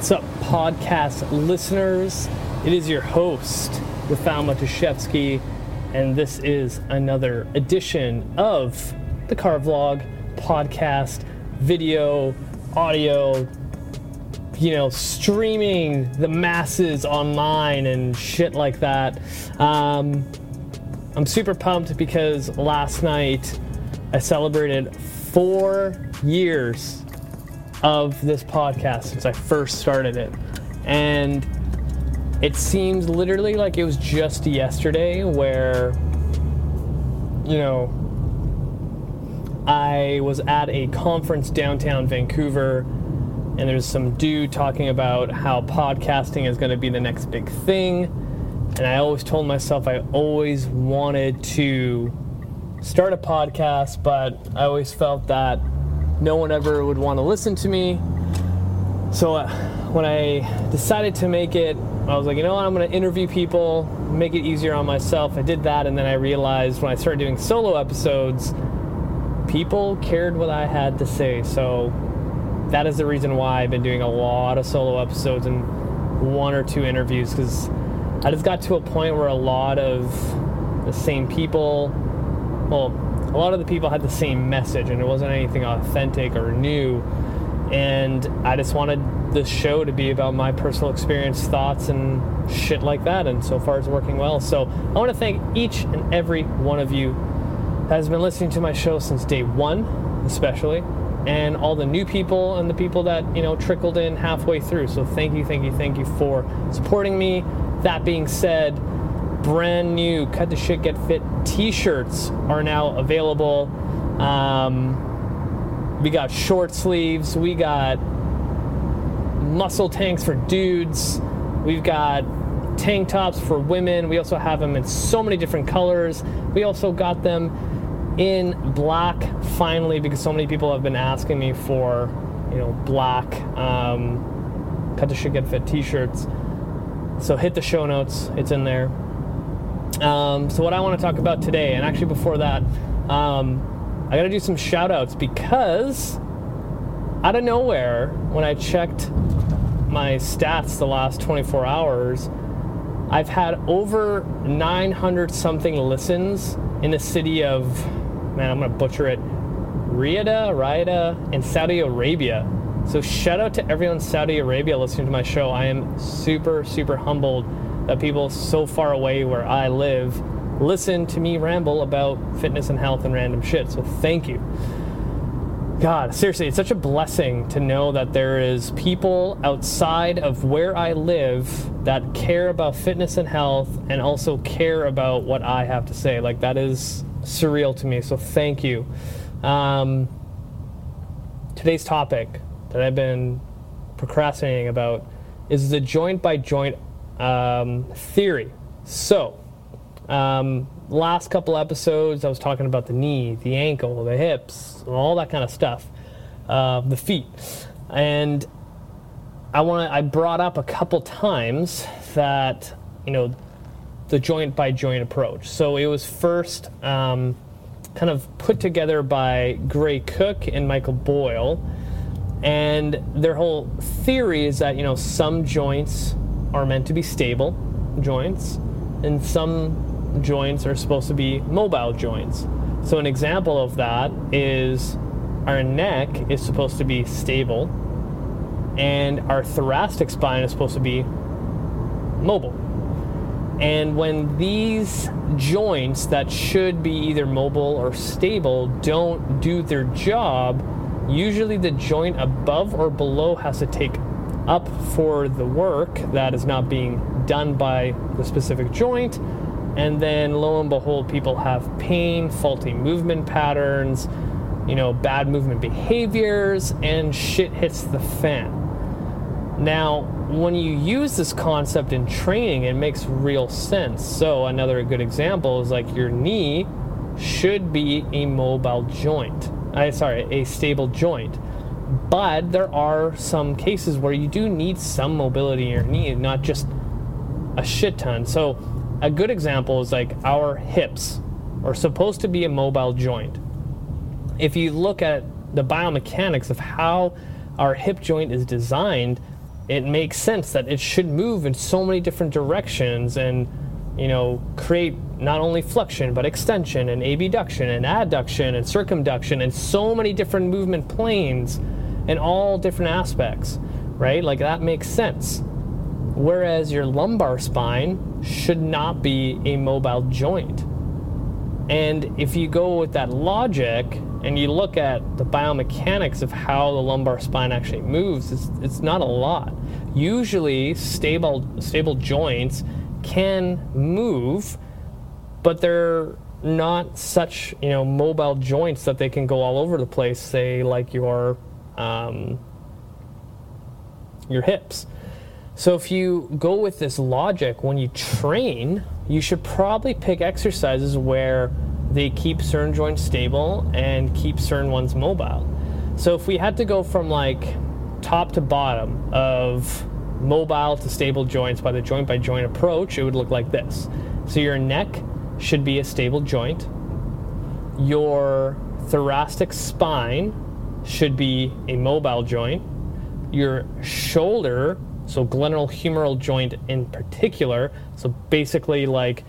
What's up, podcast listeners? It is your host, Rafal Matuszewski, and this is another edition of the Car Vlog podcast, video, audio, you know, streaming the masses online and shit like that. Um, I'm super pumped because last night I celebrated four years of this podcast since I first started it. And it seems literally like it was just yesterday where, you know, I was at a conference downtown Vancouver and there's some dude talking about how podcasting is going to be the next big thing. And I always told myself I always wanted to start a podcast, but I always felt that no one ever would want to listen to me. So uh, when I decided to make it, I was like, you know what, I'm going to interview people, make it easier on myself. I did that, and then I realized when I started doing solo episodes, people cared what I had to say. So that is the reason why I've been doing a lot of solo episodes and one or two interviews because I just got to a point where a lot of the same people, well, a lot of the people had the same message and it wasn't anything authentic or new. And I just wanted the show to be about my personal experience, thoughts, and shit like that. And so far, it's working well. So I want to thank each and every one of you that has been listening to my show since day one, especially, and all the new people and the people that you know trickled in halfway through. So thank you, thank you, thank you for supporting me. That being said, brand new Cut the Shit Get Fit t-shirts are now available. Um, we got short sleeves. We got muscle tanks for dudes. We've got tank tops for women. We also have them in so many different colors. We also got them in black finally because so many people have been asking me for, you know, black um, cut the shit get fit t-shirts. So hit the show notes. It's in there. Um, so what I want to talk about today, and actually before that, um, I got to do some shout outs because out of nowhere, when I checked my stats the last 24 hours, I've had over 900 something listens in the city of, man, I'm going to butcher it, Riyadh, Riyadh, in Saudi Arabia. So shout out to everyone in Saudi Arabia listening to my show. I am super, super humbled that people so far away where I live listen to me ramble about fitness and health and random shit. So thank you. God, seriously, it's such a blessing to know that there is people outside of where I live that care about fitness and health and also care about what I have to say. Like that is surreal to me. So thank you. Um, today's topic that I've been procrastinating about is the joint by joint um, theory. So, um, last couple episodes, I was talking about the knee, the ankle, the hips, all that kind of stuff, uh, the feet, and I want I brought up a couple times that you know the joint by joint approach. So it was first um, kind of put together by Gray Cook and Michael Boyle, and their whole theory is that you know some joints are meant to be stable joints, and some joints are supposed to be mobile joints. So, an example of that is our neck is supposed to be stable, and our thoracic spine is supposed to be mobile. And when these joints that should be either mobile or stable don't do their job, usually the joint above or below has to take up for the work that is not being done by the specific joint. And then lo and behold, people have pain, faulty movement patterns, you know, bad movement behaviors, and shit hits the fan. Now, when you use this concept in training, it makes real sense. So, another good example is like your knee should be a mobile joint. I sorry, a stable joint. But there are some cases where you do need some mobility in your knee, not just a shit ton. So, a good example is like our hips are supposed to be a mobile joint. If you look at the biomechanics of how our hip joint is designed, it makes sense that it should move in so many different directions and you know create not only flexion but extension and abduction and adduction and circumduction and so many different movement planes in all different aspects right like that makes sense whereas your lumbar spine should not be a mobile joint and if you go with that logic and you look at the biomechanics of how the lumbar spine actually moves, it's, it's not a lot. Usually, stable, stable joints can move, but they're not such you know mobile joints that they can go all over the place. Say like your um, your hips. So if you go with this logic when you train, you should probably pick exercises where they keep certain joints stable and keep certain ones mobile. So if we had to go from like top to bottom of mobile to stable joints by the joint by joint approach, it would look like this. So your neck should be a stable joint. Your thoracic spine should be a mobile joint. Your shoulder so glenohumeral joint in particular. So basically, like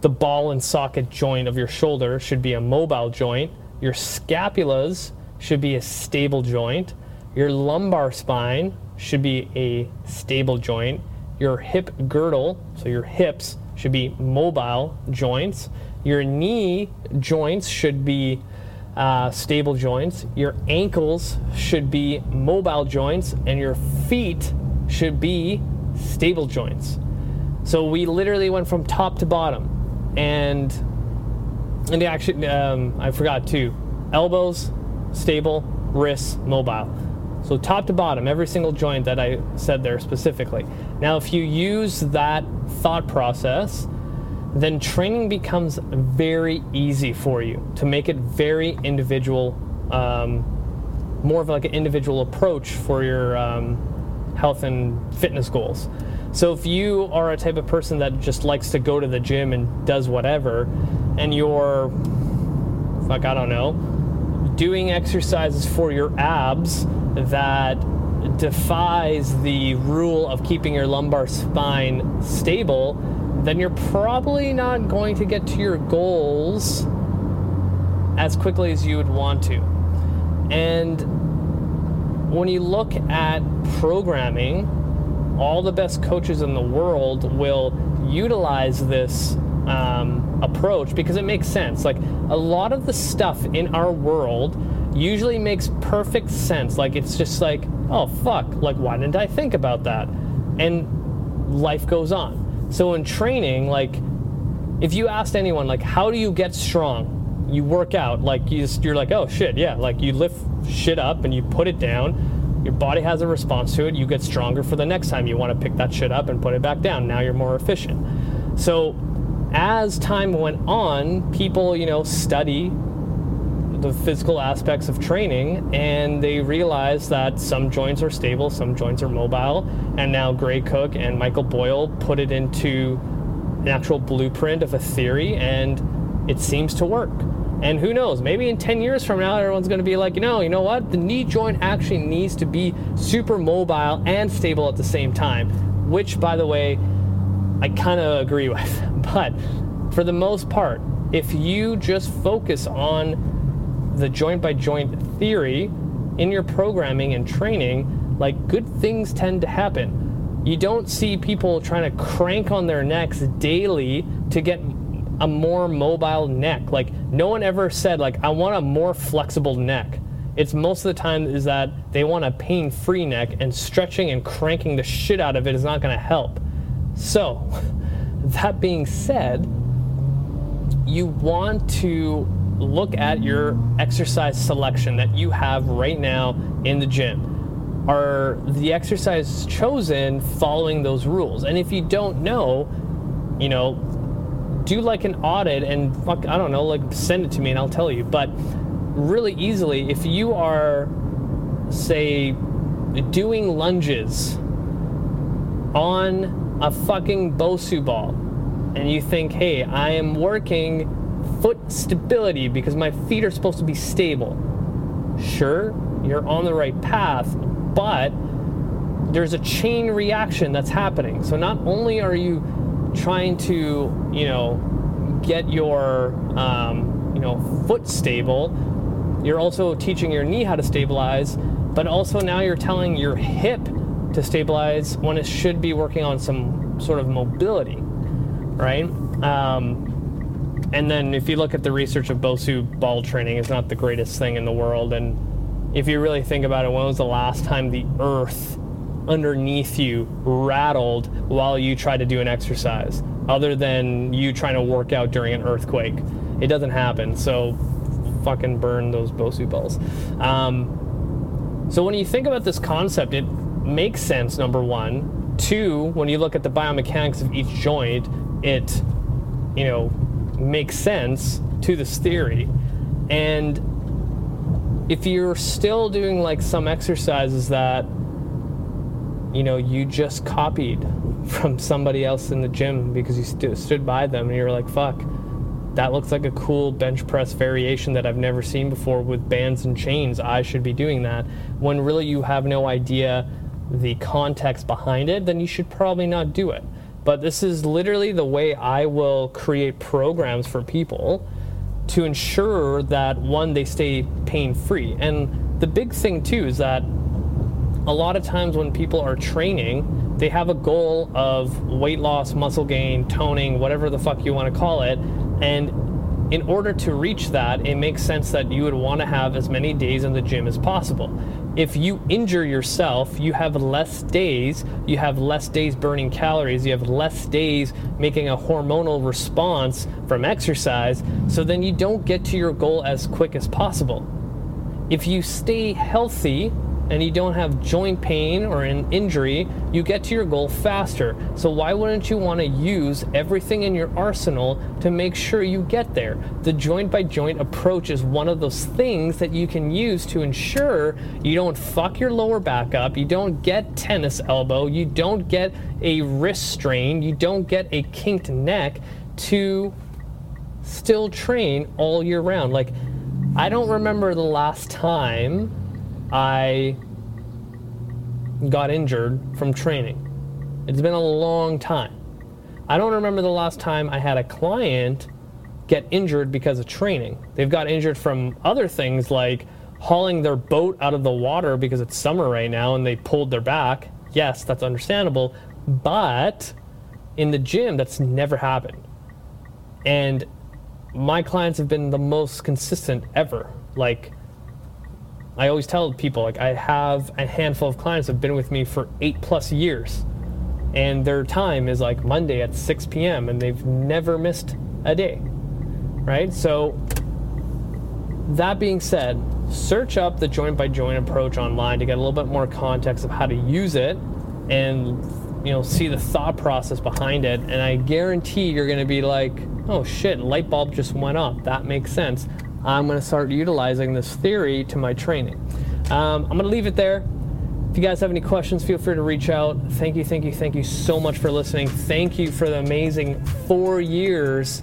the ball and socket joint of your shoulder should be a mobile joint. Your scapulas should be a stable joint. Your lumbar spine should be a stable joint. Your hip girdle, so your hips, should be mobile joints. Your knee joints should be uh, stable joints. Your ankles should be mobile joints, and your feet should be stable joints. So we literally went from top to bottom, and and actually um, I forgot too, elbows stable, wrists mobile. So top to bottom, every single joint that I said there specifically. Now, if you use that thought process, then training becomes very easy for you to make it very individual, um, more of like an individual approach for your um, health and fitness goals. So if you are a type of person that just likes to go to the gym and does whatever, and you're, like, I don't know, doing exercises for your abs that defies the rule of keeping your lumbar spine stable, then you're probably not going to get to your goals as quickly as you would want to. And when you look at programming, all the best coaches in the world will utilize this um, approach because it makes sense. Like a lot of the stuff in our world usually makes perfect sense. Like it's just like, oh fuck, like why didn't I think about that? And life goes on. So in training, like if you asked anyone, like how do you get strong? you work out like you just, you're like oh shit yeah like you lift shit up and you put it down. Your body has a response to it. You get stronger for the next time you want to pick that shit up and put it back down. Now you're more efficient. So as time went on people you know study the physical aspects of training and they realized that some joints are stable some joints are mobile and now gray cook and michael boyle put it into an actual blueprint of a theory and it seems to work and who knows, maybe in 10 years from now, everyone's going to be like, you know, you know what? The knee joint actually needs to be super mobile and stable at the same time, which, by the way, I kind of agree with. But for the most part, if you just focus on the joint by joint theory in your programming and training, like good things tend to happen. You don't see people trying to crank on their necks daily to get a more mobile neck. Like no one ever said like I want a more flexible neck. It's most of the time is that they want a pain-free neck and stretching and cranking the shit out of it is not going to help. So, that being said, you want to look at your exercise selection that you have right now in the gym. Are the exercises chosen following those rules? And if you don't know, you know, do like an audit and fuck, I don't know, like send it to me and I'll tell you. But really easily, if you are, say, doing lunges on a fucking Bosu ball, and you think, hey, I am working foot stability because my feet are supposed to be stable. Sure, you're on the right path, but there's a chain reaction that's happening. So not only are you trying to, you know, get your, um, you know, foot stable, you're also teaching your knee how to stabilize, but also now you're telling your hip to stabilize when it should be working on some sort of mobility, right? Um, and then if you look at the research of Bosu ball training, it's not the greatest thing in the world. And if you really think about it, when was the last time the earth underneath you rattled while you tried to do an exercise, other than you trying to work out during an earthquake? It doesn't happen. So fucking burn those Bosu balls. Um, so when you think about this concept, it makes sense, number one. Two, when you look at the biomechanics of each joint, it, you know, makes sense to this theory. And if you're still doing like some exercises that, you know, you just copied from somebody else in the gym because you st- stood by them and you're like, fuck, that looks like a cool bench press variation that I've never seen before with bands and chains. I should be doing that. When really you have no idea the context behind it, then you should probably not do it. But this is literally the way I will create programs for people to ensure that one, they stay pain free. And the big thing too is that a lot of times when people are training, they have a goal of weight loss, muscle gain, toning, whatever the fuck you want to call it. And in order to reach that, it makes sense that you would want to have as many days in the gym as possible. If you injure yourself, you have less days, you have less days burning calories, you have less days making a hormonal response from exercise, so then you don't get to your goal as quick as possible. If you stay healthy, and you don't have joint pain or an injury, you get to your goal faster. So, why wouldn't you want to use everything in your arsenal to make sure you get there? The joint by joint approach is one of those things that you can use to ensure you don't fuck your lower back up, you don't get tennis elbow, you don't get a wrist strain, you don't get a kinked neck to still train all year round. Like, I don't remember the last time I got injured from training. It's been a long time. I don't remember the last time I had a client get injured because of training. They've got injured from other things like hauling their boat out of the water because it's summer right now and they pulled their back. Yes, that's understandable. But in the gym, that's never happened. And my clients have been the most consistent ever. Like, I always tell people like I have a handful of clients that have been with me for eight plus years, and their time is like Monday at 6 p.m. and they've never missed a day, right? So that being said, search up the joint by joint approach online to get a little bit more context of how to use it and you know see the thought process behind it and i guarantee you're going to be like oh shit light bulb just went off that makes sense I'm going to start utilizing this theory to my training. Um, I'm going to leave it there. If you guys have any questions, feel free to reach out. Thank you, thank you, thank you so much for listening. Thank you for the amazing four years.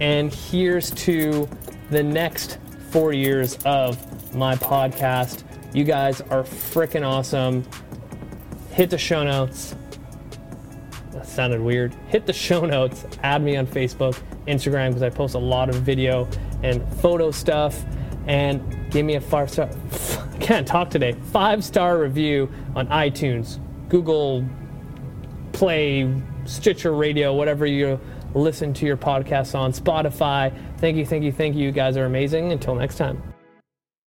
And here's to the next four years of my podcast. You guys are freaking awesome. Hit the show notes. That sounded weird. Hit the show notes. Add me on Facebook, Instagram, because I post a lot of video and photo stuff. And give me a five star, can't talk today, five star review on iTunes, Google Play, Stitcher Radio, whatever you listen to your podcasts on, Spotify. Thank you, thank you, thank you. You guys are amazing. Until next time.